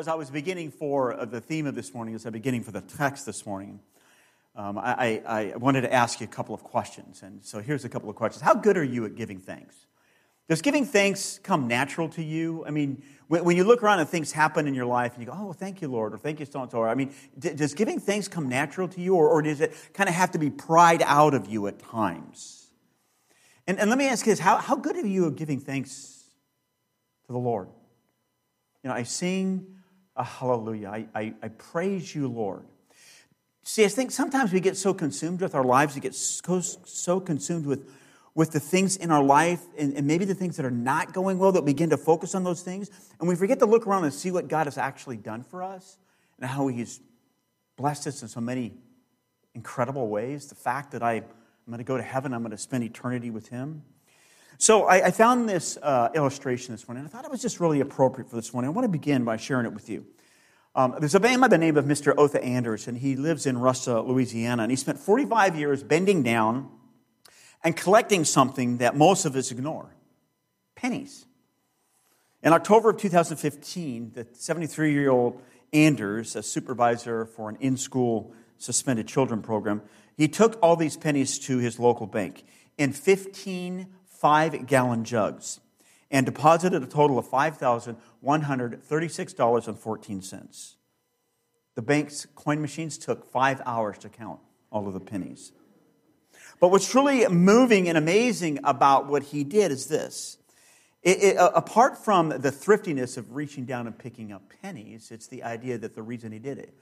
As I was beginning for uh, the theme of this morning, as I'm beginning for the text this morning, um, I, I, I wanted to ask you a couple of questions. And so here's a couple of questions. How good are you at giving thanks? Does giving thanks come natural to you? I mean, when, when you look around and things happen in your life and you go, oh, thank you, Lord, or thank you, so and so. I mean, d- does giving thanks come natural to you, or, or does it kind of have to be pried out of you at times? And, and let me ask you this how, how good are you at giving thanks to the Lord? You know, I sing a hallelujah. I, I, I praise you, Lord. See, I think sometimes we get so consumed with our lives, we get so, so consumed with, with the things in our life and, and maybe the things that are not going well that we begin to focus on those things. And we forget to look around and see what God has actually done for us and how He's blessed us in so many incredible ways. The fact that I, I'm going to go to heaven, I'm going to spend eternity with Him. So I, I found this uh, illustration this morning. And I thought it was just really appropriate for this morning. I want to begin by sharing it with you. Um, there's a man by the name of Mr. Otha Anders, and he lives in Ruston, Louisiana, and he spent 45 years bending down and collecting something that most of us ignore pennies. In October of 2015, the 73 year old Anders, a supervisor for an in school suspended children program, he took all these pennies to his local bank. In 15 five gallon jugs and deposited a total of $5,136.14. The bank's coin machines took five hours to count all of the pennies. But what's truly moving and amazing about what he did is this. It, it, apart from the thriftiness of reaching down and picking up pennies, it's the idea that the reason he did it,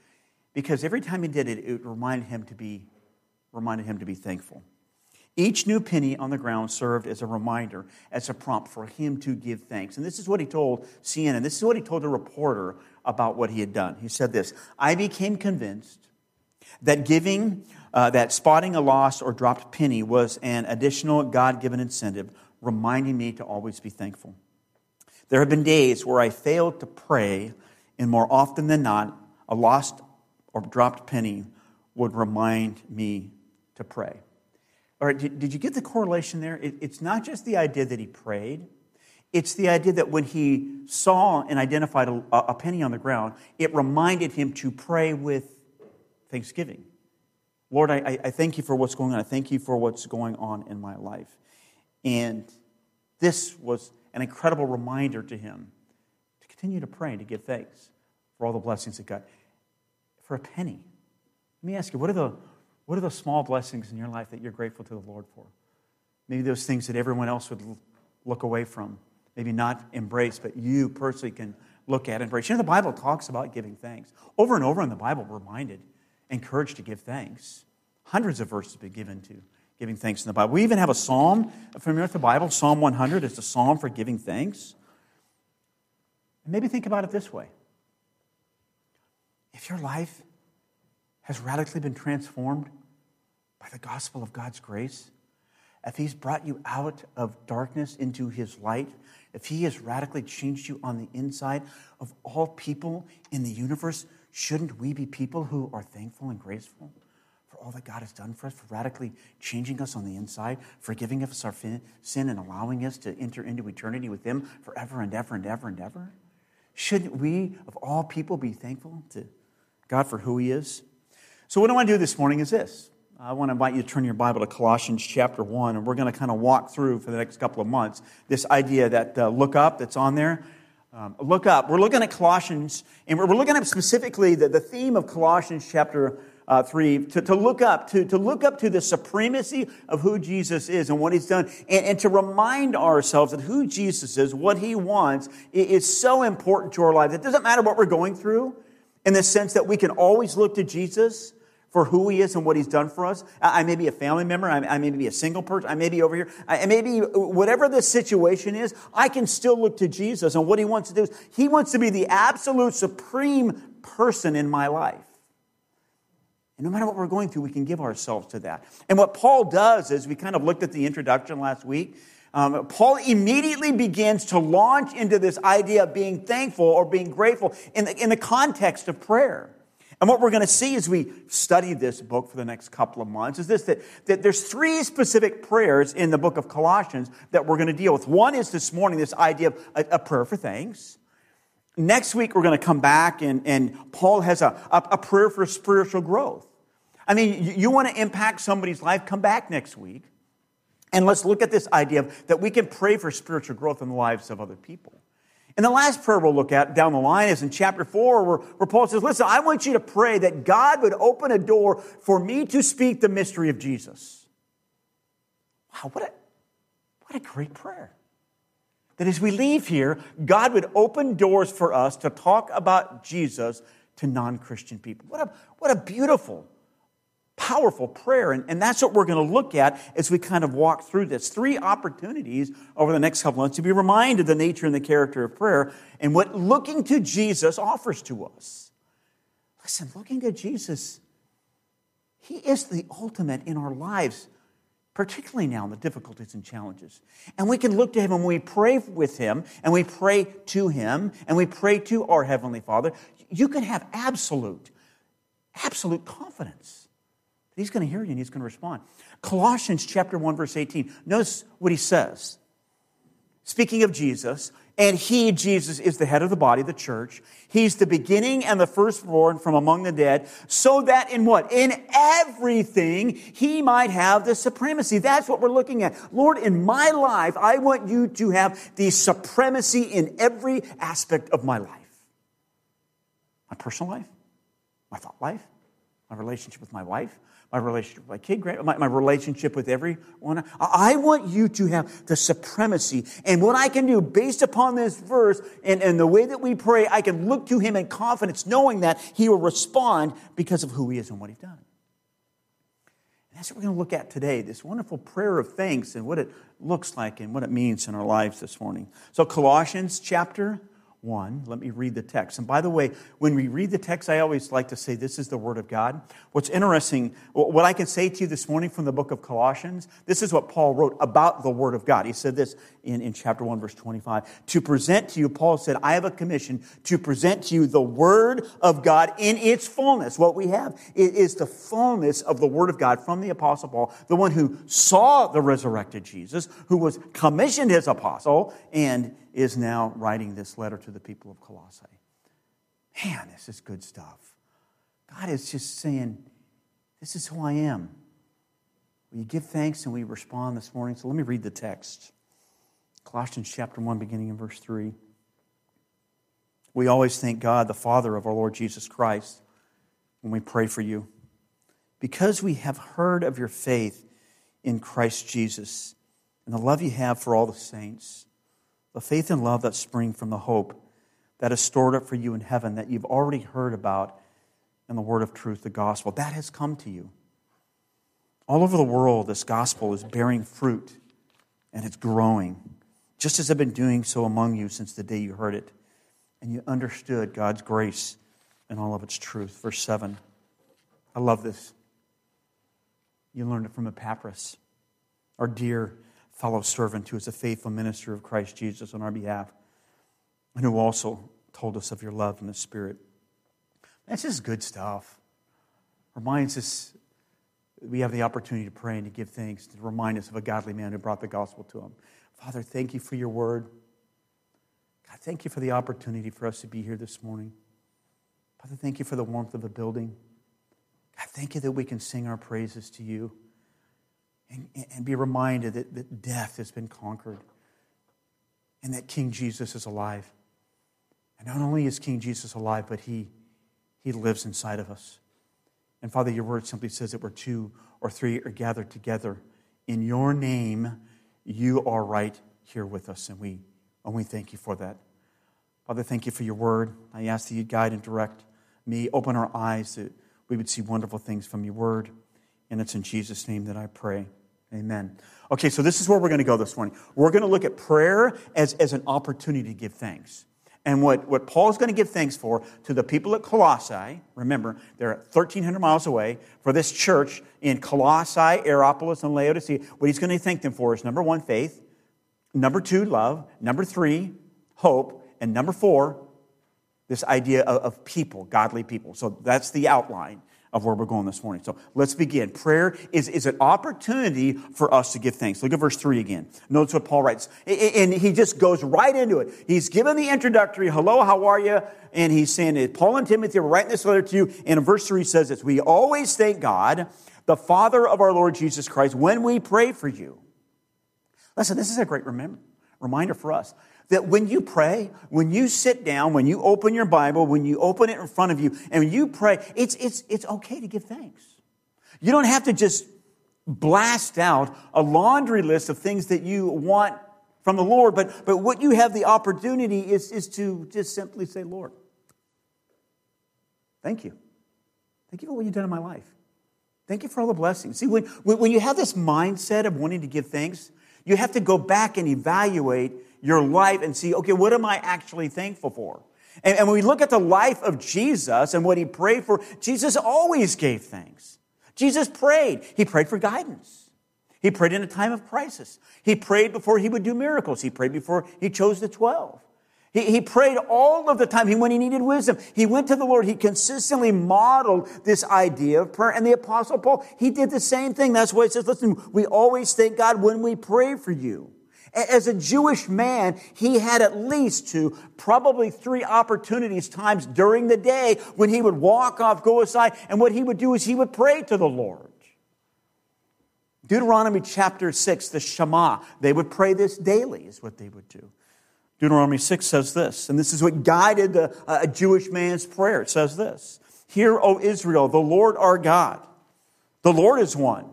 because every time he did it, it reminded him to be, reminded him to be thankful. Each new penny on the ground served as a reminder, as a prompt for him to give thanks. And this is what he told CNN. This is what he told a reporter about what he had done. He said this I became convinced that giving, uh, that spotting a lost or dropped penny was an additional God given incentive, reminding me to always be thankful. There have been days where I failed to pray, and more often than not, a lost or dropped penny would remind me to pray. Right, did, did you get the correlation there? It, it's not just the idea that he prayed, it's the idea that when he saw and identified a, a penny on the ground, it reminded him to pray with thanksgiving. Lord, I, I thank you for what's going on. I thank you for what's going on in my life. And this was an incredible reminder to him to continue to pray and to give thanks for all the blessings that God. For a penny. Let me ask you, what are the what are those small blessings in your life that you're grateful to the Lord for? Maybe those things that everyone else would look away from, maybe not embrace, but you personally can look at and embrace. You know, the Bible talks about giving thanks. Over and over in the Bible, we're reminded, encouraged to give thanks. Hundreds of verses have been given to giving thanks in the Bible. We even have a psalm familiar with the Bible, Psalm 100. It's a psalm for giving thanks. And maybe think about it this way if your life has radically been transformed by the gospel of God's grace, if He's brought you out of darkness into His light, if He has radically changed you on the inside of all people in the universe, shouldn't we be people who are thankful and graceful for all that God has done for us, for radically changing us on the inside, forgiving us our sin and allowing us to enter into eternity with Him forever and ever and ever and ever? Shouldn't we, of all people, be thankful to God for who He is? So, what I want to do this morning is this I want to invite you to turn your Bible to Colossians chapter 1, and we're going to kind of walk through for the next couple of months this idea that uh, look up that's on there. Um, look up. We're looking at Colossians, and we're, looking at specifically the, the theme of Colossians chapter uh, 3 to, to look up, to, to look up to the supremacy of who Jesus is and what he's done, and, and to remind ourselves that who Jesus is, what he wants, is so important to our lives. It doesn't matter what we're going through, in the sense that we can always look to Jesus for who he is and what he's done for us. I may be a family member. I may be a single person. I may be over here. I may be whatever the situation is. I can still look to Jesus and what he wants to do is he wants to be the absolute supreme person in my life. And no matter what we're going through, we can give ourselves to that. And what Paul does is we kind of looked at the introduction last week. Um, Paul immediately begins to launch into this idea of being thankful or being grateful in the, in the context of prayer. And what we're going to see as we study this book for the next couple of months is this that, that there's three specific prayers in the book of Colossians that we're going to deal with. One is this morning, this idea of a, a prayer for thanks. next week we're going to come back and, and Paul has a, a, a prayer for spiritual growth. I mean, you, you want to impact somebody's life, come back next week. And let's look at this idea of, that we can pray for spiritual growth in the lives of other people. And the last prayer we'll look at down the line is in chapter 4, where, where Paul says, Listen, I want you to pray that God would open a door for me to speak the mystery of Jesus. Wow, what a, what a great prayer. That as we leave here, God would open doors for us to talk about Jesus to non Christian people. What a, what a beautiful powerful prayer. And, and that's what we're going to look at as we kind of walk through this. Three opportunities over the next couple months to be reminded of the nature and the character of prayer and what looking to Jesus offers to us. Listen, looking to Jesus, He is the ultimate in our lives, particularly now in the difficulties and challenges. And we can look to Him and we pray with Him and we pray to Him and we pray to our Heavenly Father. You can have absolute, absolute confidence He's going to hear you and he's going to respond. Colossians chapter 1 verse 18. Notice what he says. Speaking of Jesus, and he, Jesus, is the head of the body, the church. He's the beginning and the firstborn from among the dead, so that in what? In everything, he might have the supremacy. That's what we're looking at. Lord, in my life, I want you to have the supremacy in every aspect of my life. My personal life, my thought life, my relationship with my wife, my relationship with my kid, my, my relationship with everyone. I want you to have the supremacy. And what I can do based upon this verse and, and the way that we pray, I can look to him in confidence, knowing that he will respond because of who he is and what he's done. And that's what we're going to look at today this wonderful prayer of thanks and what it looks like and what it means in our lives this morning. So, Colossians chapter 1. Let me read the text. And by the way, when we read the text, I always like to say this is the Word of God. What's interesting, what I can say to you this morning from the book of Colossians, this is what Paul wrote about the Word of God. He said this in, in chapter 1, verse 25. To present to you, Paul said, I have a commission to present to you the Word of God in its fullness. What we have is the fullness of the Word of God from the Apostle Paul, the one who saw the resurrected Jesus, who was commissioned as apostle, and is now writing this letter to the people of Colossae. Man, this is good stuff. God is just saying, This is who I am. We give thanks and we respond this morning? So let me read the text Colossians chapter 1, beginning in verse 3. We always thank God, the Father of our Lord Jesus Christ, when we pray for you, because we have heard of your faith in Christ Jesus and the love you have for all the saints the faith and love that spring from the hope that is stored up for you in heaven that you've already heard about in the word of truth, the gospel. That has come to you. All over the world, this gospel is bearing fruit and it's growing, just as I've been doing so among you since the day you heard it and you understood God's grace and all of its truth. Verse 7. I love this. You learned it from Epaphras, our dear fellow servant who is a faithful minister of Christ Jesus on our behalf, and who also told us of your love in the Spirit. That's just good stuff. Reminds us we have the opportunity to pray and to give thanks, to remind us of a godly man who brought the gospel to him. Father, thank you for your word. God, thank you for the opportunity for us to be here this morning. Father, thank you for the warmth of the building. God, thank you that we can sing our praises to you and, and be reminded that, that death has been conquered and that King Jesus is alive. And not only is King Jesus alive, but he, he lives inside of us. And Father, your word simply says that we're two or three are gathered together in your name, you are right here with us, and we, and we thank you for that. Father, thank you for your word. I ask that you guide and direct me, open our eyes that we would see wonderful things from your word. And it's in Jesus' name that I pray. Amen. Okay, so this is where we're going to go this morning. We're going to look at prayer as, as an opportunity to give thanks. And what, what is going to give thanks for to the people at Colossae, remember, they're 1,300 miles away, for this church in Colossae, Hierapolis, and Laodicea, what he's going to thank them for is number one, faith, number two, love, number three, hope, and number four, this idea of, of people, godly people. So that's the outline. Of where we're going this morning. So let's begin. Prayer is, is an opportunity for us to give thanks. Look at verse 3 again. Notice what Paul writes. And he just goes right into it. He's given the introductory, hello, how are you? And he's saying, Paul and Timothy are writing this letter to you. And in verse 3 says this, we always thank God, the Father of our Lord Jesus Christ, when we pray for you. Listen, this is a great remember, reminder for us that when you pray, when you sit down, when you open your Bible, when you open it in front of you, and you pray, it's, it's, it's okay to give thanks. You don't have to just blast out a laundry list of things that you want from the Lord, but, but what you have the opportunity is, is to just simply say, Lord, thank you. Thank you for what you've done in my life. Thank you for all the blessings. See, when, when you have this mindset of wanting to give thanks, you have to go back and evaluate your life and see, okay, what am I actually thankful for? And, and when we look at the life of Jesus and what he prayed for, Jesus always gave thanks. Jesus prayed. He prayed for guidance. He prayed in a time of crisis. He prayed before he would do miracles. He prayed before he chose the 12. He, he prayed all of the time. He, when he needed wisdom, he went to the Lord. He consistently modeled this idea of prayer. And the apostle Paul, he did the same thing. That's why he says, listen, we always thank God when we pray for you. As a Jewish man, he had at least two, probably three opportunities, times during the day when he would walk off, go aside, and what he would do is he would pray to the Lord. Deuteronomy chapter 6, the Shema, they would pray this daily, is what they would do. Deuteronomy 6 says this, and this is what guided a, a Jewish man's prayer. It says this Hear, O Israel, the Lord our God, the Lord is one.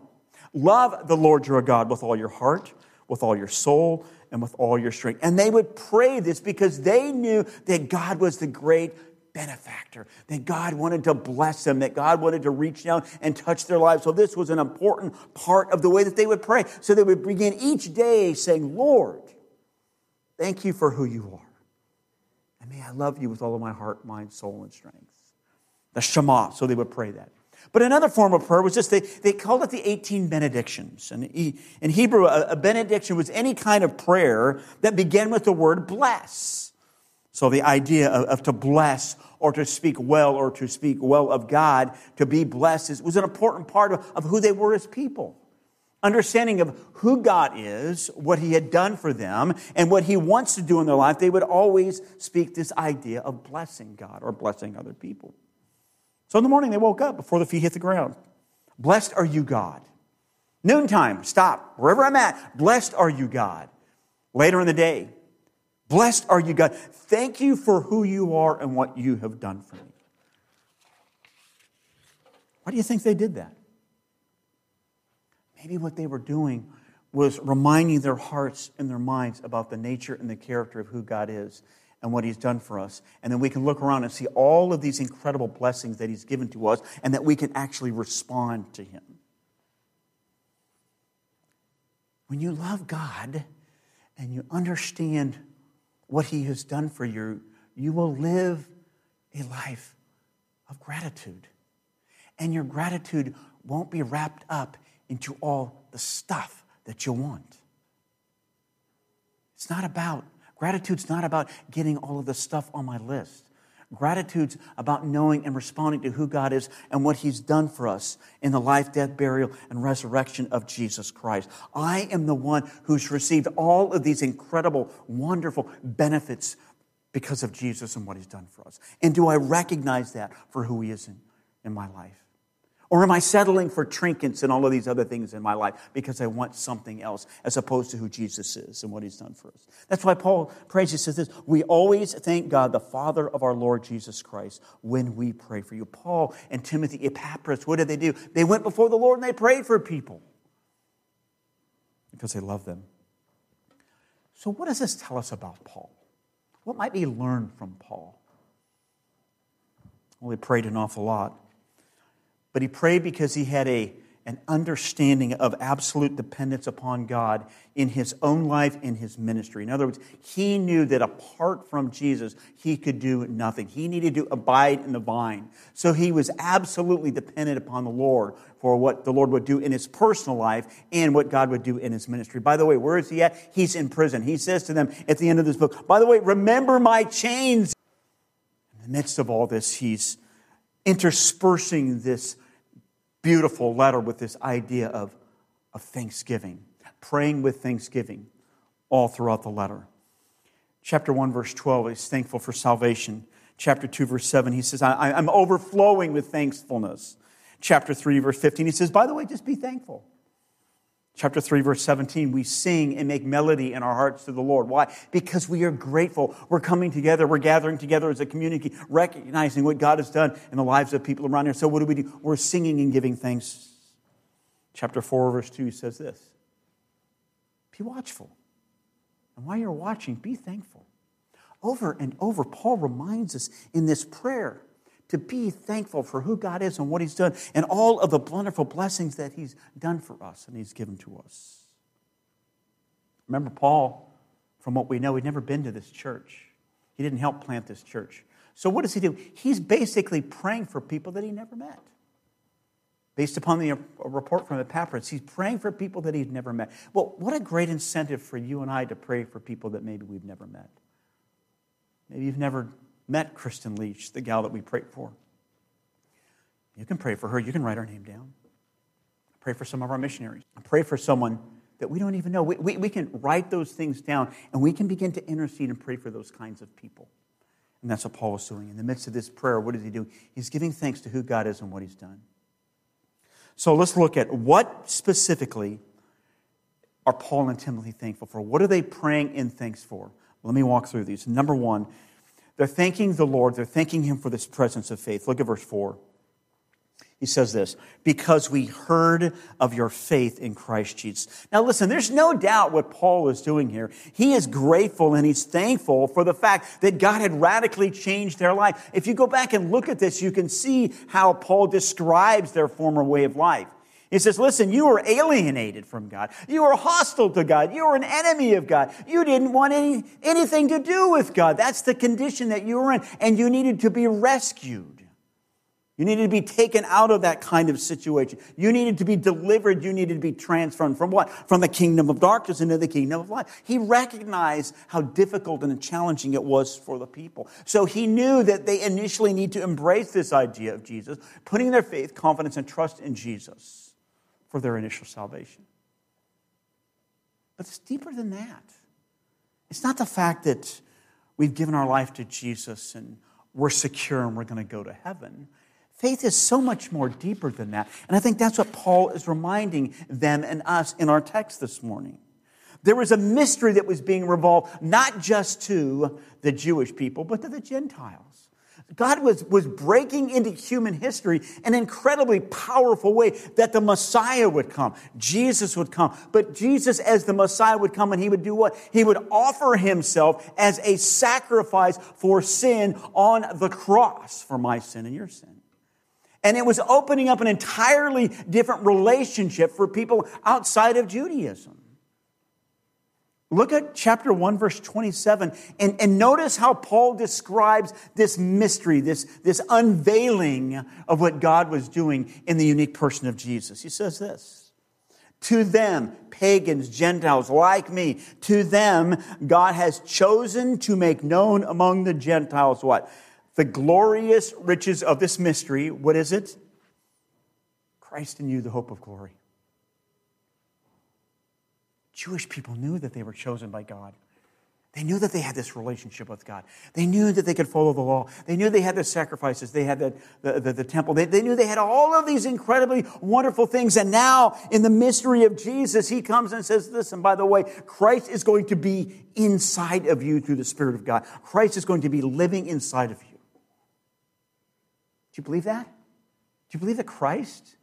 Love the Lord your God with all your heart with all your soul and with all your strength. And they would pray this because they knew that God was the great benefactor, that God wanted to bless them, that God wanted to reach down and touch their lives. So this was an important part of the way that they would pray. So they would begin each day saying, Lord, thank you for who you are. And may I love you with all of my heart, mind, soul, and strength. The Shema. So they would pray that. But another form of prayer was just, they, they called it the 18 benedictions. And in Hebrew, a, benediction was any kind of prayer that began with the word bless. So the idea of, of, to bless or to speak well or to speak well of God, to be blessed, is, was an important part of, of who they were as people. Understanding of who God is, what He had done for them, and what He wants to do in their life, they would always speak this idea of blessing God or blessing other people. So in the morning, they woke up before the feet hit the ground. Blessed are you, God. Noontime, stop. Wherever I'm at, blessed are you, God. Later in the day, blessed are you, God. Thank you for who you are and what you have done for me. Why do you think they did that? Maybe what they were doing was reminding their hearts and their minds about the nature and the character of who God is and what he's done for us. And then we can look around and see all of these incredible blessings that he's given to us and that we can actually respond to him. When you love God and you understand what he has done for you, you will live a life of gratitude. And your gratitude won't be wrapped up into all the stuff that you want. It's not about Gratitude's not about getting all of the stuff on my list. Gratitude's about knowing and responding to who God is and what He's done for us in the life, death, burial, and resurrection of Jesus Christ. I am the one who's received all of these incredible, wonderful benefits because of Jesus and what He's done for us. And do I recognize that for who He is in, in my life? Or am I settling for trinkets and all of these other things in my life because I want something else as opposed to who Jesus is and what he's done for us? That's why Paul prays, he says this We always thank God, the Father of our Lord Jesus Christ, when we pray for you. Paul and Timothy Epaphras, what did they do? They went before the Lord and they prayed for people because they loved them. So, what does this tell us about Paul? What might we learn from Paul? Well, he prayed an awful lot. But he prayed because he had a, an understanding of absolute dependence upon God in his own life, in his ministry. In other words, he knew that apart from Jesus, he could do nothing. He needed to abide in the vine. So he was absolutely dependent upon the Lord for what the Lord would do in his personal life and what God would do in his ministry. By the way, where is he at? He's in prison. He says to them at the end of this book, by the way, remember my chains. In the midst of all this, he's interspersing this beautiful letter with this idea of, of thanksgiving, praying with thanksgiving all throughout the letter. Chapter 1, verse 12, he's thankful for salvation. Chapter 2, verse 7, he says, I, am overflowing with thankfulness. Chapter 3, verse 15, he says, By the way, just be thankful. Chapter 3, verse 17, we sing and make melody in our hearts to the Lord. Why? Because we are grateful. We're coming together. We're gathering together as a community, recognizing what God has done in the lives of people around here. So, what do we do? We're singing and giving thanks. Chapter 4, verse 2 says this Be watchful. And while you're watching, be thankful. Over and over, Paul reminds us in this prayer to be thankful for who God is and what He's done and all of the wonderful blessings that He's done for us and He's given to us. Remember, Paul, from what we know, he'd never been to this church. He didn't help plant this church. So, what does he do? He's basically praying for people that he never met. Based upon the report from Epaphras, he's praying for people that he's never met. Well, what a great incentive for you and I to pray for people that maybe we've never met. Maybe you've never met Kristen Leach, the gal that we prayed for. You can pray for her. You can write her name down. Pray for some of our missionaries. Pray for someone that we don't even know. We, we, we can write those things down and we can begin to intercede and pray for those kinds of people. And that's what Paul was doing. In the midst of this prayer, what is he doing? He's giving thanks to who God is and what he's done. So let's look at what specifically are Paul and Timothy thankful for? What are they praying in thanks for? Let me walk through these. Number one, they're thanking the Lord, they're thanking Him for this presence of faith. Look at verse 4. He says this, because we heard of your faith in Christ Jesus. Now listen, there's no doubt what Paul is doing here. He is grateful and he's thankful for the fact that God had radically changed their life. If you go back and look at this, you can see how Paul describes their former way of life. He says, listen, you were alienated from God. You were hostile to God. You were an enemy of God. You didn't want any, anything to do with God. That's the condition that you were in. And you needed to be rescued. You needed to be taken out of that kind of situation. You needed to be delivered. You needed to be transformed from what? From the kingdom of darkness into the kingdom of light. He recognized how difficult and challenging it was for the people. So he knew that they initially need to embrace this idea of Jesus, putting their faith, confidence, and trust in Jesus for their initial salvation. But it's deeper than that. It's not the fact that we've given our life to Jesus and we're secure and we're going to go to heaven. Faith is so much more deeper than that. And I think that's what Paul is reminding them and us in our text this morning. There was a mystery that was being revolved not just to the Jewish people, but to the Gentiles. God was, was breaking into human history an incredibly powerful way that the Messiah would come. Jesus would come. But Jesus, as the Messiah, would come and he would do what? He would offer himself as a sacrifice for sin on the cross for my sin and your sin. And it was opening up an entirely different relationship for people outside of Judaism. Look at chapter 1, verse 27, and, and notice how Paul describes this mystery, this, this unveiling of what God was doing in the unique person of Jesus. He says this To them, pagans, Gentiles like me, to them, God has chosen to make known among the Gentiles what? The glorious riches of this mystery. What is it? Christ in you, the hope of glory. Jewish people knew that they were chosen by God. They knew that they had this relationship with God. They knew that they could follow the law. They knew they had the sacrifices. They had the, the, the, the temple. They, they knew they had all of these incredibly wonderful things. And now, in the mystery of Jesus, he comes and says, Listen, by the way, Christ is going to be inside of you through the Spirit of God. Christ is going to be living inside of you. Do you believe that? Do you believe that Christ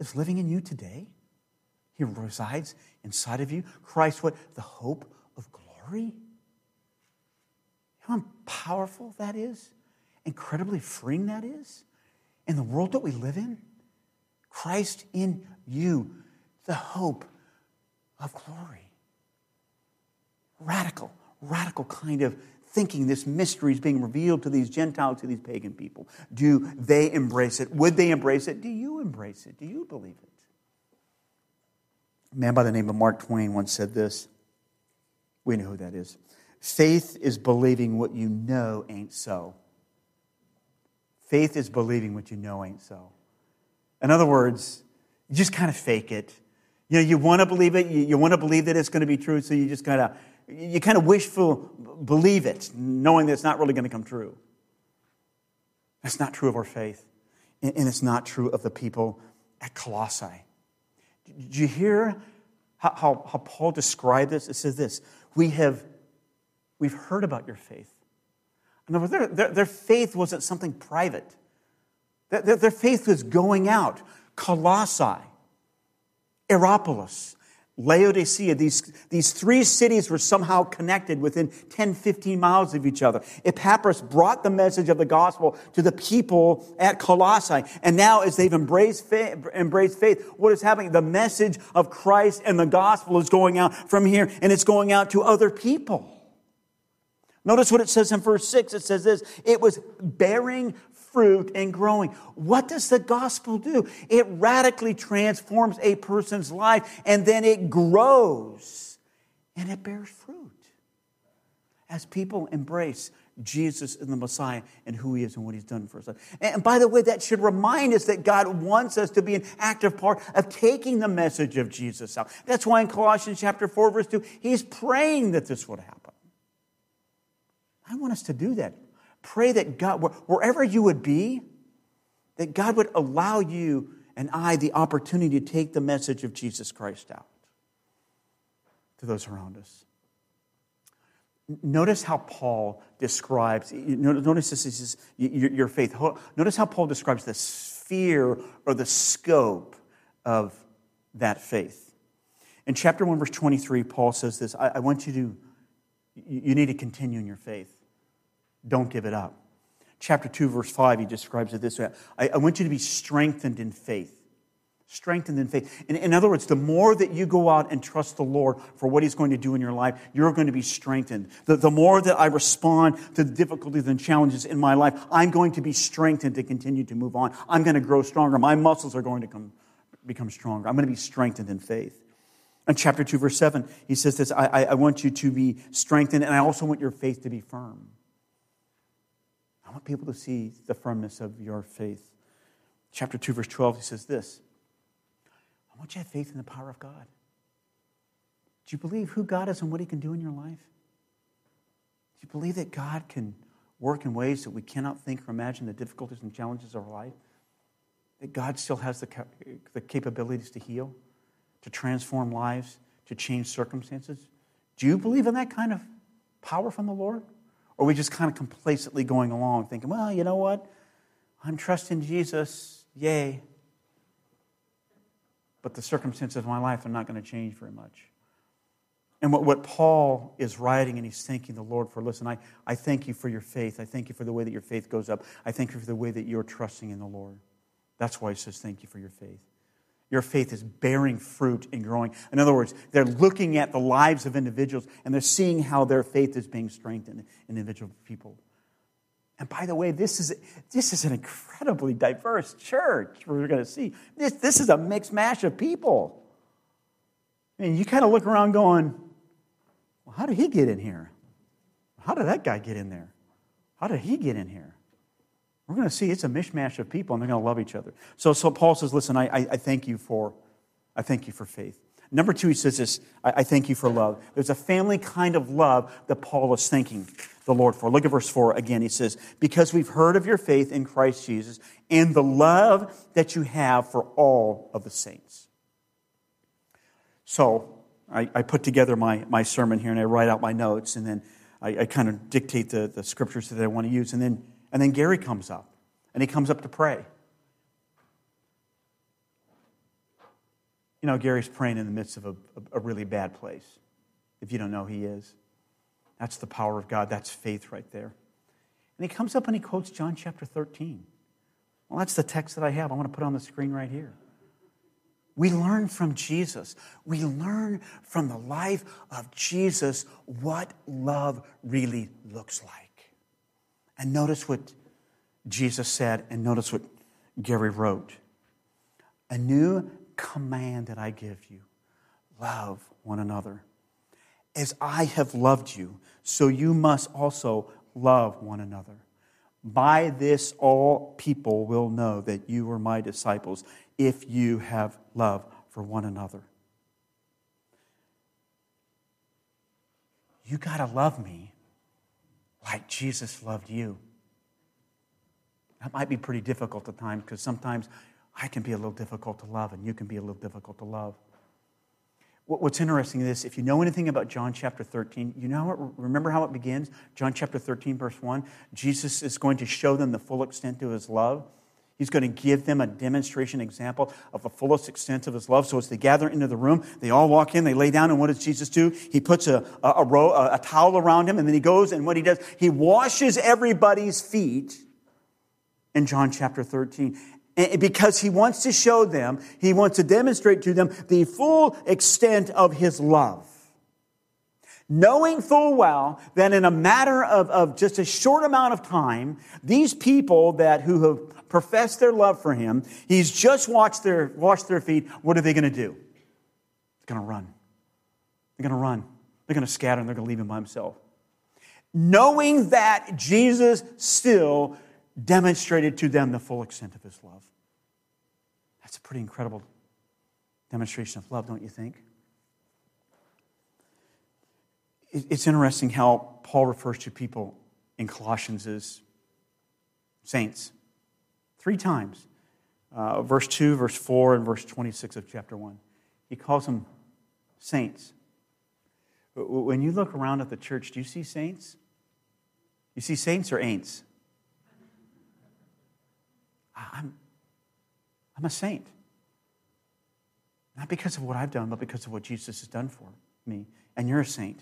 is living in you today? He resides inside of you. Christ, what? The hope of glory. How powerful that is? Incredibly freeing that is? In the world that we live in? Christ in you, the hope of glory. Radical, radical kind of thinking this mystery is being revealed to these Gentiles, to these pagan people. Do they embrace it? Would they embrace it? Do you embrace it? Do you believe it? A man by the name of Mark Twain once said this. We know who that is. Faith is believing what you know ain't so. Faith is believing what you know ain't so. In other words, you just kind of fake it. You know, you want to believe it, you, you want to believe that it's going to be true, so you just kind of you kind of wishful believe it, knowing that it's not really going to come true. That's not true of our faith, and it's not true of the people at Colossae. Did you hear how, how, how Paul described this? It says this We have we've heard about your faith. In other words, their, their, their faith wasn't something private. Their, their faith was going out. Colossae, Hierapolis, Laodicea, these, these three cities were somehow connected within 10, 15 miles of each other. Epaphras brought the message of the gospel to the people at Colossae. And now, as they've embraced faith, embraced faith, what is happening? The message of Christ and the gospel is going out from here, and it's going out to other people. Notice what it says in verse 6. It says this it was bearing fruit and growing. What does the gospel do? It radically transforms a person's life and then it grows and it bears fruit as people embrace Jesus and the Messiah and who he is and what he's done for us. And by the way, that should remind us that God wants us to be an active part of taking the message of Jesus out. That's why in Colossians chapter 4, verse 2, he's praying that this would happen. I want us to do that pray that God, wherever you would be, that God would allow you and I the opportunity to take the message of Jesus Christ out to those around us. Notice how Paul describes, notice this is your faith. Notice how Paul describes the sphere or the scope of that faith. In chapter 1, verse 23, Paul says this I, want you to, you need to continue in your faith. Don't give it up. Chapter 2, verse 5, he describes it this way I, I want you to be strengthened in faith. Strengthened in faith. In, in other words, the more that you go out and trust the Lord for what He's going to do in your life, you're going to be strengthened. The, the more that I respond to the difficulties and challenges in my life, I'm going to be strengthened to continue to move on. I'm going to grow stronger. My muscles are going to come, become stronger. I'm going to be strengthened in faith. In chapter 2, verse 7, he says this I, I, I want you to be strengthened, and I also want your faith to be firm. Want people to see the firmness of your faith. Chapter 2, verse 12, he says this I want you to have faith in the power of God. Do you believe who God is and what he can do in your life? Do you believe that God can work in ways that we cannot think or imagine the difficulties and challenges of our life? That God still has the, the capabilities to heal, to transform lives, to change circumstances? Do you believe in that kind of power from the Lord? Or are we just kind of complacently going along thinking, well, you know what? I'm trusting Jesus. Yay. But the circumstances of my life are not going to change very much. And what, what Paul is writing, and he's thanking the Lord for, listen, I, I thank you for your faith. I thank you for the way that your faith goes up. I thank you for the way that you're trusting in the Lord. That's why he says, thank you for your faith. Your faith is bearing fruit and growing. In other words, they're looking at the lives of individuals and they're seeing how their faith is being strengthened in individual people. And by the way, this is, this is an incredibly diverse church we're going to see. This, this is a mixed mash of people. And you kind of look around going, well, how did he get in here? How did that guy get in there? How did he get in here? We're going to see it's a mishmash of people and they're going to love each other. So, so Paul says, listen, I, I, I thank you for, I thank you for faith. Number two, he says this, I, I thank you for love. There's a family kind of love that Paul is thanking the Lord for. Look at verse 4 again. He says, Because we've heard of your faith in Christ Jesus and the love that you have for all of the saints. So I, I put together my, my sermon here and I write out my notes and then I, I kind of dictate the, the scriptures that I want to use. And then and then Gary comes up, and he comes up to pray. You know, Gary's praying in the midst of a, a, really bad place. If you don't know, he is. That's the power of God. That's faith right there. And he comes up and he quotes John chapter 13. Well, that's the text that I have. I want to put on the screen right here. We learn from Jesus. We learn from the life of Jesus what love really looks like. And notice what Jesus said, and notice what Gary wrote. A new command that I give you love one another. As I have loved you, so you must also love one another. By this, all people will know that you are my disciples if you have love for one another. You got to love me like Jesus loved you. That might be pretty difficult at times because sometimes I can be a little difficult to love and you can be a little difficult to love. What's interesting is if you know anything about John chapter 13, you know what, remember how it begins? John chapter 13, verse 1. Jesus is going to show them the full extent of his love. He's going to give them a demonstration example of the fullest extent of his love. So as they gather into the room, they all walk in, they lay down, and what does Jesus do? He puts a, a, a, row, a, a towel around him, and then he goes, and what he does, he washes everybody's feet in John chapter 13 because he wants to show them, he wants to demonstrate to them the full extent of his love. Knowing full well that in a matter of, of just a short amount of time, these people that who have professed their love for him, he's just washed their, washed their feet, what are they going to do? They're going to run. They're going to run. They're going to scatter and they're going to leave him by himself. Knowing that Jesus still demonstrated to them the full extent of his love. That's a pretty incredible demonstration of love, don't you think? It's interesting how Paul refers to people in Colossians as saints. Three times. Uh, verse 2, verse 4, and verse 26 of chapter 1. He calls them saints. When you look around at the church, do you see saints? You see saints or ain'ts? I'm, I'm a saint. Not because of what I've done, but because of what Jesus has done for me. And you're a saint.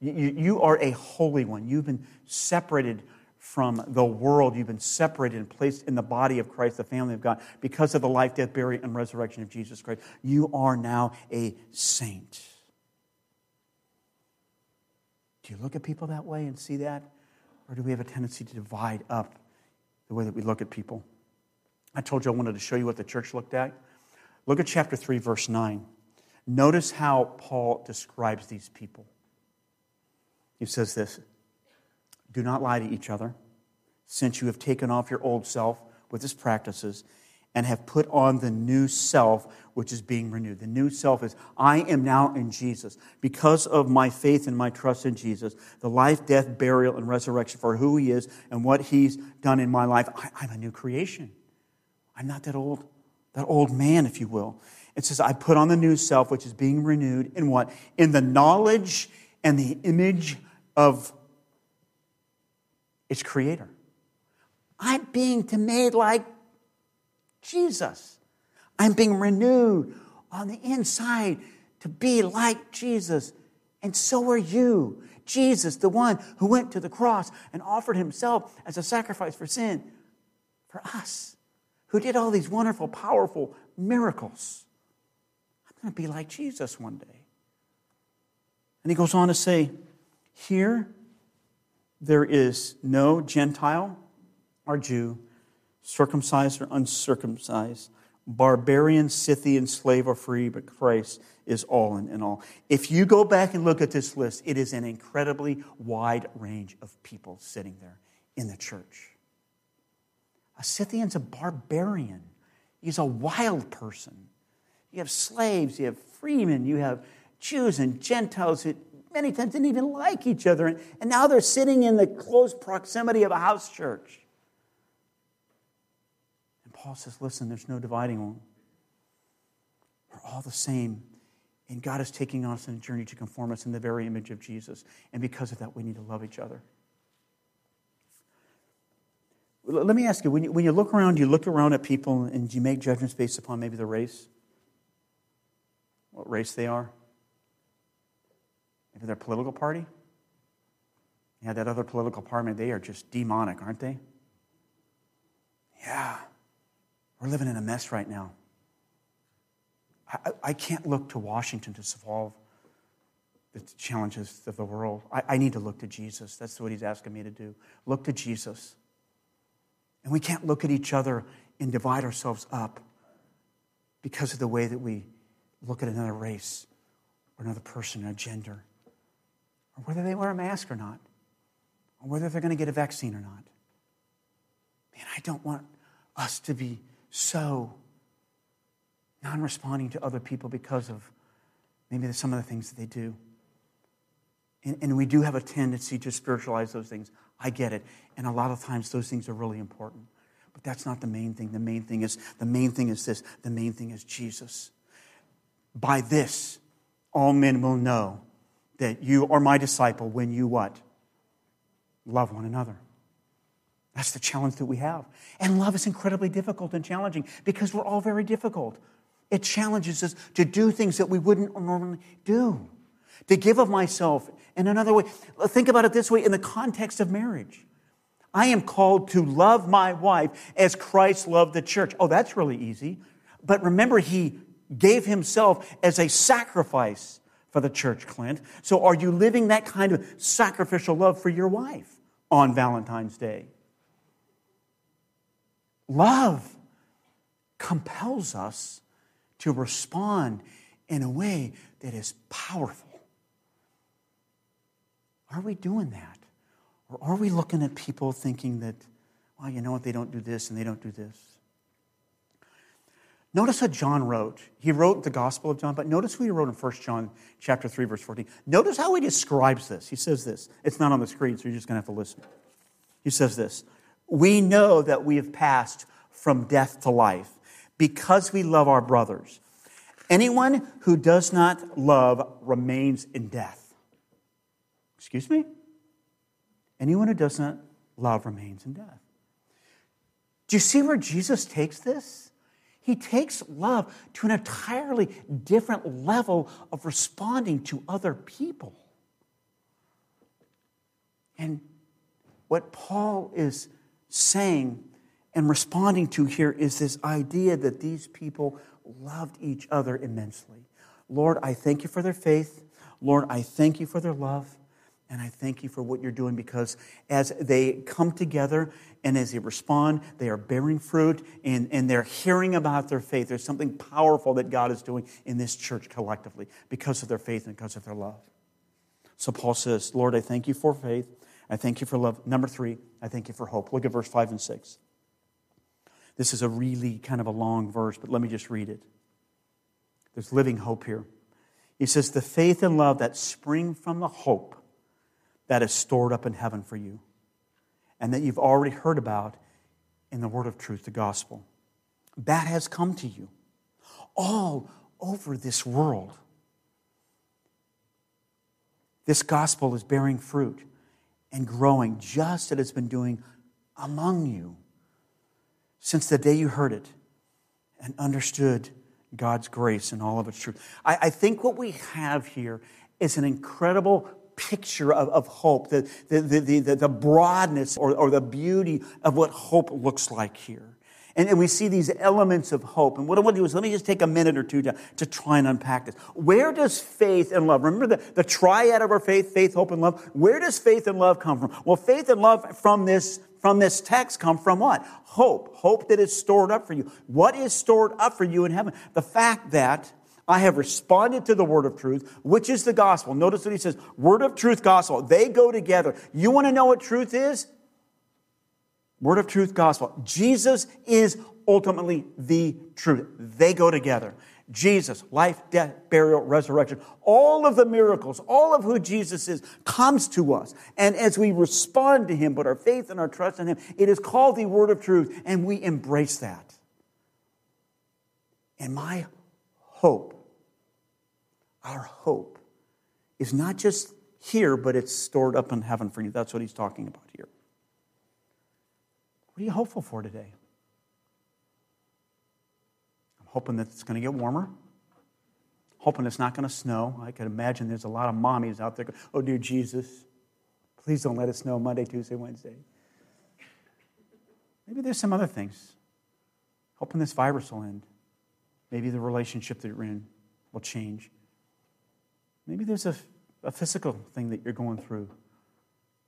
You, you are a holy one. You've been separated from the world. You've been separated and placed in the body of Christ, the family of God, because of the life, death, burial, and resurrection of Jesus Christ. You are now a saint. Do you look at people that way and see that? Or do we have a tendency to divide up the way that we look at people? I told you I wanted to show you what the church looked at. Look at chapter 3, verse 9. Notice how Paul describes these people. He says this Do not lie to each other, since you have taken off your old self with its practices and have put on the new self, which is being renewed. The new self is, I am now in Jesus. Because of my faith and my trust in Jesus, the life, death, burial, and resurrection for who he is and what he's done in my life, I, am a new creation. I'm not that old, that old man, if you will. It says, I put on the new self, which is being renewed in what? In the knowledge and the image of its creator. I'm being made like Jesus. I'm being renewed on the inside to be like Jesus. And so are you. Jesus, the one who went to the cross and offered himself as a sacrifice for sin for us who did all these wonderful, powerful miracles. I'm going to be like Jesus one day. And he goes on to say, Here there is no Gentile or Jew, circumcised or uncircumcised, barbarian, Scythian, slave or free, but Christ is all in, in all. If you go back and look at this list, it is an incredibly wide range of people sitting there in the church. A Scythian's a barbarian. He's a wild person. You have slaves, you have freemen, you have Jews and Gentiles who many times didn't even like each other. And, now they're sitting in the close proximity of a house church. And Paul says, listen, there's no dividing them. We're all the same. And God is taking us on a journey to conform us in the very image of Jesus. And because of that, we need to love each other. Let me ask you when, you when you look around, you look around at people and you make judgments based upon maybe the race? What race they are? Maybe their political party? Yeah, that other political party, they are just demonic, aren't they? Yeah. We're living in a mess right now. I, I can't look to Washington to solve the challenges of the world. I, I need to look to Jesus. That's what he's asking me to do. Look to Jesus. And we can't look at each other and divide ourselves up because of the way that we look at another race or another person, a gender, or whether they wear a mask or not, or whether they're going to get a vaccine or not. Man, I don't want us to be so non responding to other people because of maybe some of the things that they do. And, and, we do have a tendency to spiritualize those things. I get it. And a lot of times those things are really important. But that's not the main thing. The main thing is the main thing is this. The main thing is Jesus. By this, all men will know that you are my disciple when you what? Love one another. That's the challenge that we have. And love is incredibly difficult and challenging because we're all very difficult. It challenges us to do things that we wouldn't normally do, to give of myself in another way. Think about it this way in the context of marriage. I am called to love my wife as Christ loved the church. Oh, that's really easy. But remember, he gave himself as a sacrifice for the church, Clint. So are you living that kind of sacrificial love for your wife on Valentine's Day? Love compels us to respond in a way that is powerful. Are we doing that? Or are we looking at people thinking that, well, you know what, they don't do this and they don't do this? Notice what John wrote. He wrote the Gospel of John, but notice what he wrote in 1 John chapter 3, verse 14. Notice how he describes this. He says this. It's not on the screen, so you're just to have to listen. He says this We know that we have passed from death to life because we love our brothers. Anyone who does not love remains in death. Excuse me? Anyone who does not love remains in death. Do you see where Jesus takes this? He takes love to an entirely different level of responding to other people. And what Paul is saying and responding to here is this idea that these people loved each other immensely. Lord, I thank you for their faith. Lord, I thank you for their love. And I thank you for what you're doing because as they come together and as they respond, they are bearing fruit and, and they're hearing about their faith. There's something powerful that God is doing in this church collectively because of their faith and because of their love. So Paul says, Lord, I thank you for faith. I thank you for love. Number three, I thank you for hope. Look at verse 5 and 6. This is a really kind of a long verse, but let me just read it. There's living hope here. He says, The faith and love that spring from the hope that is stored up in heaven for you and that you've already heard about in the word of truth, the gospel. That has come to you all over this world. This gospel is bearing fruit and growing just as it's been doing among you since the day you heard it and understood God's grace and all of its truth. I, I think what we have here is an incredible picture of, of hope, the, the, the, the, the broadness or, or the beauty of what hope looks like here. And, and we see these elements of hope. And what I want to do is let me just take a minute or two to, to try and unpack this. Where does faith and love, remember the, the triad of our faith, faith, hope, and love? Where does faith and love come from? Well, faith and love from this from this text come from what? Hope. Hope that is stored up for you. What is stored up for you in heaven? The fact that I have responded to the word of truth, which is the gospel. Notice what he says word of truth, gospel. They go together. You want to know what truth is? Word of truth, gospel. Jesus is ultimately the truth. They go together. Jesus, life, death, burial, resurrection, all of the miracles, all of who Jesus is comes to us. And as we respond to him, put our faith and our trust in him, it is called the word of truth, and we embrace that. And my hope our hope is not just here, but it's stored up in heaven for you. That's what he's talking about here. What are you hopeful for today? I'm hoping that it's going to get warmer. Hoping it's not going to snow. I can imagine there's a lot of mommies out there going, oh, dear Jesus, please don't let it snow Monday, Tuesday, Wednesday. Maybe there's some other things. Hoping this virus will end. Maybe the relationship that you're in will change. Maybe there's a, a physical thing that you're going through.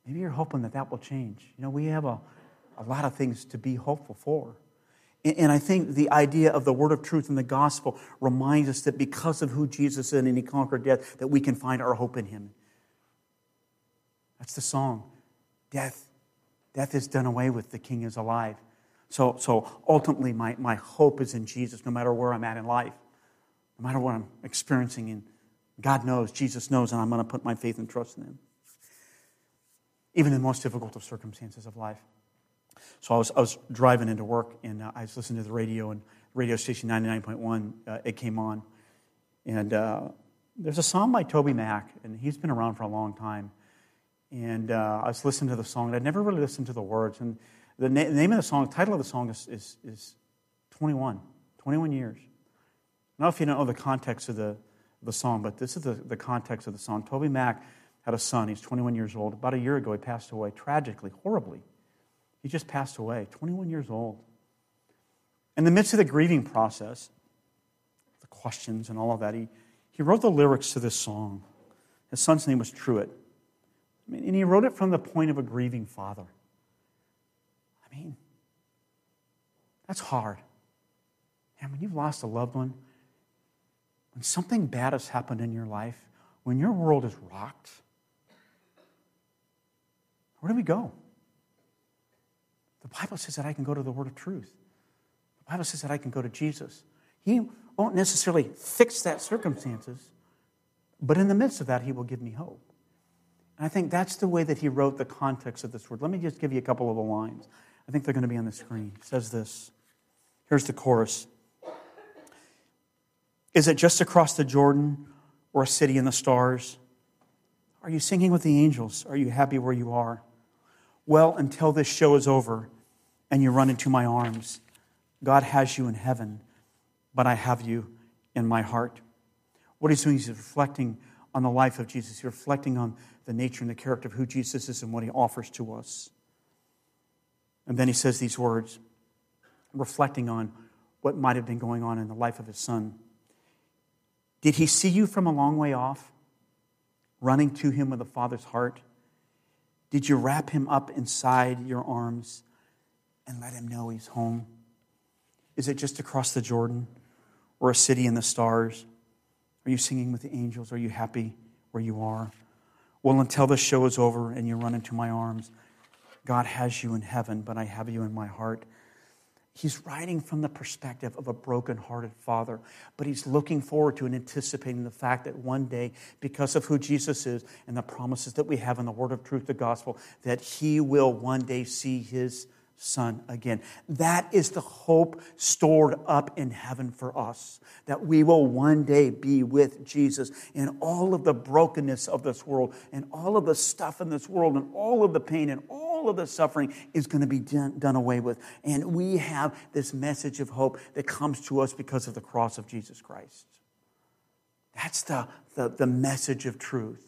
Maybe you're hoping that that will change. You know, we have a, a lot of things to be hopeful for. And, I think the idea of the word of truth and the gospel reminds us that because of who Jesus is and he conquered death, that we can find our hope in him. That's the song. Death, death is done away with, the king is alive. So, so ultimately, my, my hope is in Jesus no matter where I'm at in life, no matter what I'm experiencing. And God knows, Jesus knows, and I'm going to put my faith and trust in Him. Even in the most difficult of circumstances of life. So I was, I was driving into work, and uh, I was listening to the radio, and radio station 99.1, uh, it came on. And uh, there's a song by TobyMac, and he's been around for a long time. And uh, I was listening to the song, and I'd never really listened to the words. And the, na- the name of the song, the title of the song is, is, is 21, 21 years. I don't know if you know the context of the, the song, but this is the, the context of the song. TobyMac had a son. He's 21 years old. About a year ago, he passed away tragically, horribly. He just passed away, 21 years old. In the midst of the grieving process, the questions and all of that, he, he wrote the lyrics to this song. His son's name was Truett. I mean, and he wrote it from the point of a grieving father. I mean, that's hard. And when you've lost a loved one, when something bad has happened in your life, when your world is rocked, where do we go? The Bible says that I can go to the Word of truth. The Bible says that I can go to Jesus. He won't necessarily fix that circumstances, but in the midst of that, He will give me hope. And I think that's the way that He wrote the context of this word. Let me just give you a couple of the lines. I think they're going to be on the screen. It says this. Here's the chorus. Is it just across the Jordan or a city in the stars? Are you singing with the angels? Are you happy where you are? Well, until this show is over and you run into my arms, God has you in heaven, but I have you in my heart. What he's doing is reflecting on the life of Jesus. He's reflecting on the nature and the character of who Jesus is and what he offers to us. And then he says these words, reflecting on what might have been going on in the life of his son. Did he see you from a long way off, running to him with a father's heart? Did you wrap him up inside your arms and let him know he's home? Is it just across the Jordan or a city in the stars? Are you singing with the angels? Are you happy where you are? Well, until the show is over and you run into my arms, God has you in heaven, but I have you in my heart. He's writing from the perspective of a broken-hearted father, but he's looking forward to and anticipating the fact that one day, because of who Jesus is and the promises that we have in the word of truth, the gospel, that he will one day see his son again. That is the hope stored up in heaven for us, that we will one day be with Jesus in all of the brokenness of this world and all of the stuff in this world and all of the pain and all of the suffering is going to be done, done away with. And we have this message of hope that comes to us because of the cross of Jesus Christ. That's the, the, the message of truth.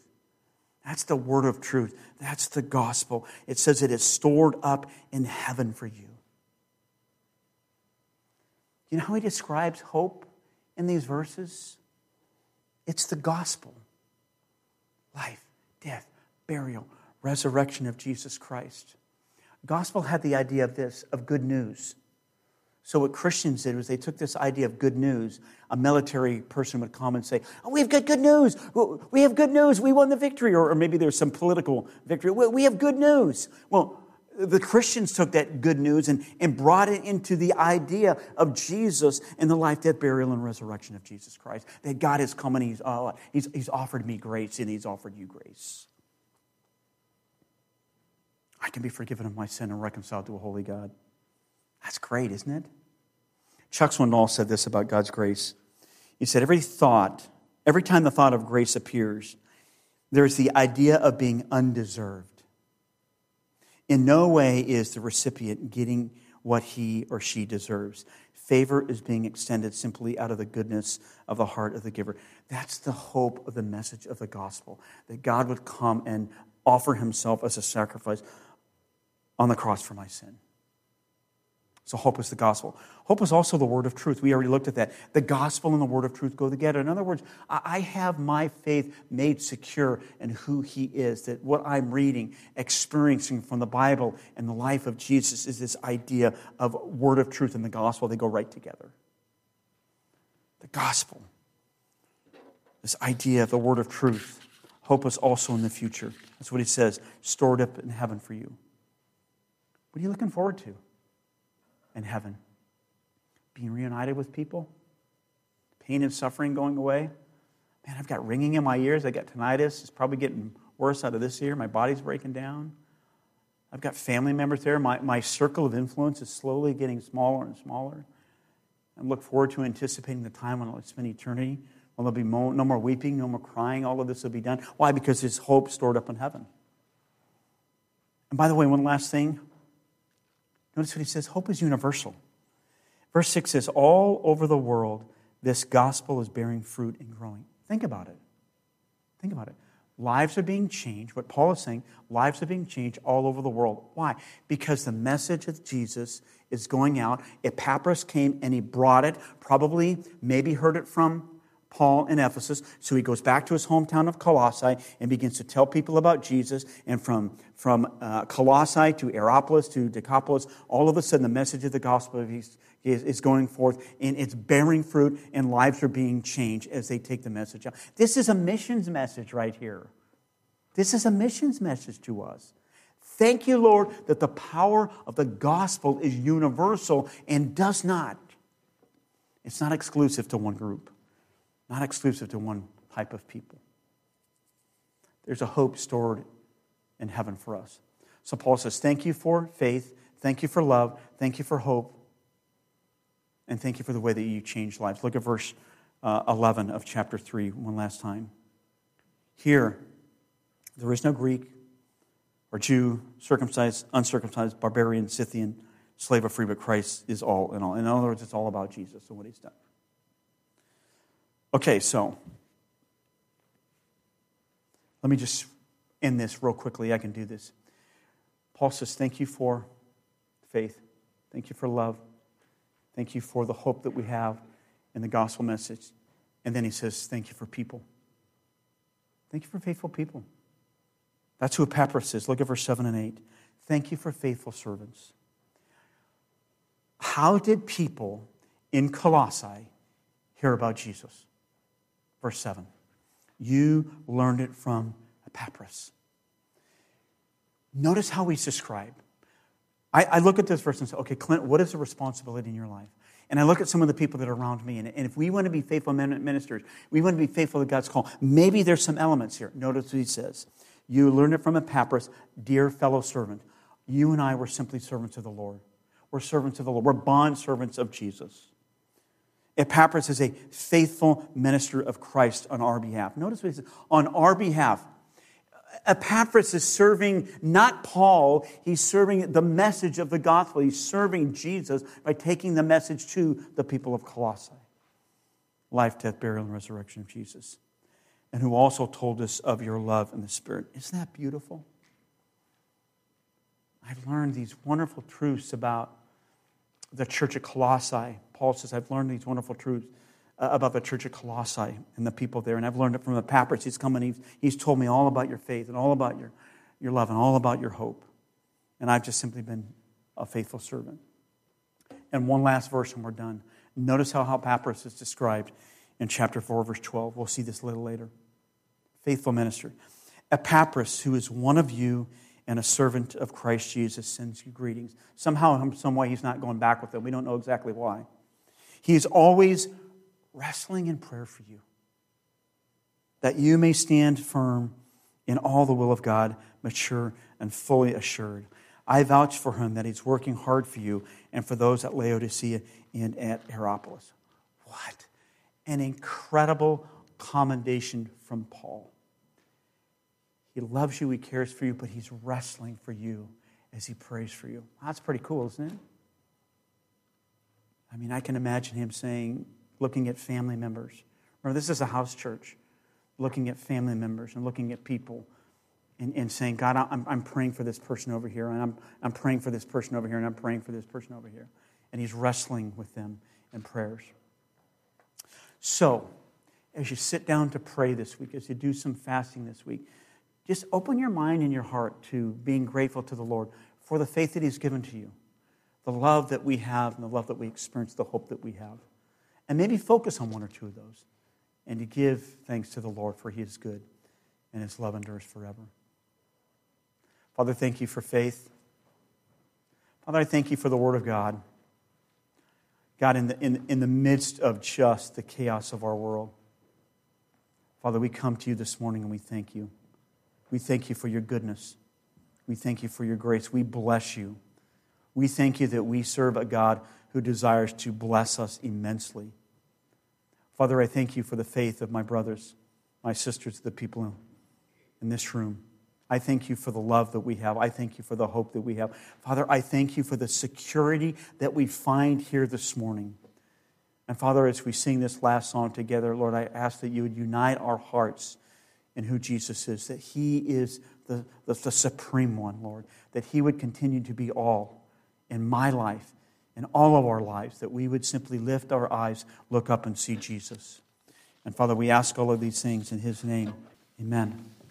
That's the word of truth. That's the gospel. It says it is stored up in heaven for you. You know how he describes hope in these verses? It's the gospel life, death, burial, resurrection of Jesus Christ. Gospel had the idea of this, of good news. So, what Christians did was they took this idea of good news. A military person would come and say, Oh, we have got good news. We have good news. We won the victory. Or, or maybe there's some political victory. We have good news. Well, the Christians took that good news and, and brought it into the idea of Jesus and the life, death, burial, and resurrection of Jesus Christ. That God has come and he's, uh, he's, he's offered me grace and He's offered you grace. I can be forgiven of my sin and reconciled to a holy God. That's great, isn't it? Chuck Swindoll said this about God's grace. He said, Every thought, every time the thought of grace appears, there's the idea of being undeserved. In no way is the recipient getting what he or she deserves. Favor is being extended simply out of the goodness of the heart of the giver. That's the hope of the message of the gospel that God would come and offer himself as a sacrifice on the cross for my sin. So hope is the gospel. Hope is also the word of truth. We already looked at that. The gospel and the word of truth go together. In other words, I have my faith made secure in who he is, that what I'm reading, experiencing from the Bible and the life of Jesus is this idea of word of truth and the gospel. They go right together. The gospel, this idea of the word of truth. Hope is also in the future. That's what he says, stored up in heaven for you. What are you looking forward to? in heaven. Being reunited with people, pain and suffering going away. Man, I've got ringing in my ears. I got tinnitus. It's probably getting worse out of this year. My body's breaking down. I've got family members there. My, my circle of influence is slowly getting smaller and smaller. I look forward to anticipating the time when I'll spend eternity. When there'll be no more weeping, no more crying. All of this will be done. Why? Because there's hope stored up in heaven. And by the way, one last thing. Notice what he says hope is universal. Verse 6 says, All over the world, this gospel is bearing fruit and growing. Think about it. Think about it. Lives are being changed. What Paul is saying, lives are being changed all over the world. Why? Because the message of Jesus is going out. Epaphras came and he brought it, probably, maybe heard it from Paul in Ephesus. So he goes back to his hometown of Colossae and begins to tell people about Jesus. And from, from uh, Colossae to Hierapolis to Decapolis, all of a sudden the message of the gospel is, is going forth and it's bearing fruit and lives are being changed as they take the message out. This is a missions message right here. This is a missions message to us. Thank you, Lord, that the power of the gospel is universal and does not, it's not exclusive to one group not exclusive to one type of people. There's a hope stored in heaven for us. So Paul says, Thank you for faith. Thank you for love. Thank you for hope. And thank you for the way that you change lives. Look at verse uh, 11 of chapter 3 one last time. Here, there is no Greek or Jew, circumcised, uncircumcised, barbarian, Scythian, slave or free, but Christ is all in all. In other words, it's all about Jesus and what he's done. Okay, so let me just end this real quickly. I can do this. Paul says, Thank you for faith. Thank you for love. Thank you for the hope that we have in the gospel message. And then he says, Thank you for people. Thank you for faithful people. That's who Epaphras is. Look at verse 7 and 8. Thank you for faithful servants. How did people in Colossae hear about Jesus? Verse 7. You learned it from Epaphras. Notice how he's described. I, I, look at this verse and say, okay, Clint, what is the responsibility in your life? And I look at some of the people that are around me, and, and if we want to be faithful ministers, we want to be faithful to God's call, maybe there's some elements here. Notice what he says. You learned it from Epaphras, dear fellow servant. You and I were simply servants of the Lord. We're servants of the Lord. We're bond servants of Jesus. Epaphras is a faithful minister of Christ on our behalf. Notice what he says on our behalf. Epaphras is serving not Paul, he's serving the message of the gospel. He's serving Jesus by taking the message to the people of Colossae life, death, burial, and resurrection of Jesus. And who also told us of your love in the Spirit. Isn't that beautiful? I've learned these wonderful truths about the church at Colossae. Paul says, I've learned these wonderful truths uh, about the church at Colossae and the people there. And I've learned it from Epaphras. He's come and he's, he's told me all about your faith and all about your, your love and all about your hope. And I've just simply been a faithful servant. And one last verse and we're done. Notice how Epaphras is described in chapter 4, verse 12. We'll see this a little later. Faithful minister. Epaphras, who is one of you and a servant of Christ Jesus sends you greetings. Somehow, in some way, he's not going back with them. We don't know exactly why. He is always wrestling in prayer for you, that you may stand firm in all the will of God, mature and fully assured. I vouch for him that he's working hard for you and for those at Laodicea and at Hierapolis. What an incredible commendation from Paul. He loves you, He cares for you, but He's wrestling for you as He prays for you. That's pretty cool, isn't it? I mean, I can imagine Him saying, looking at family members. Remember, this is a house church, looking at family members and looking at people and, and saying, God, I'm, I'm praying for this person over here, and I'm, I'm praying for this person over here, and I'm praying for this person over here. And He's wrestling with them in prayers. So, as you sit down to pray this week, as you do some fasting this week, just open your mind and your heart to being grateful to the Lord for the faith that He's given to you, the love that we have, and the love that we experience, the hope that we have. And maybe focus on one or two of those and to give thanks to the Lord, for He is good and His love endures forever. Father, thank you for faith. Father, I thank you for the Word of God. God, in the, in, in the midst of just the chaos of our world. Father, we come to you this morning and we thank you. We thank you for your goodness. We thank you for your grace. We bless you. We thank you that we serve a God who desires to bless us immensely. Father, I thank you for the faith of my brothers, my sisters, the people in this room. I thank you for the love that we have. I thank you for the hope that we have. Father, I thank you for the security that we find here this morning. And Father, as we sing this last song together, Lord, I ask that you would unite our hearts in who Jesus is, that He is the, the, the supreme one, Lord, that He would continue to be all in my life, in all of our lives, that we would simply lift our eyes, look up, and see Jesus. And Father, we ask all of these things in His name. Amen.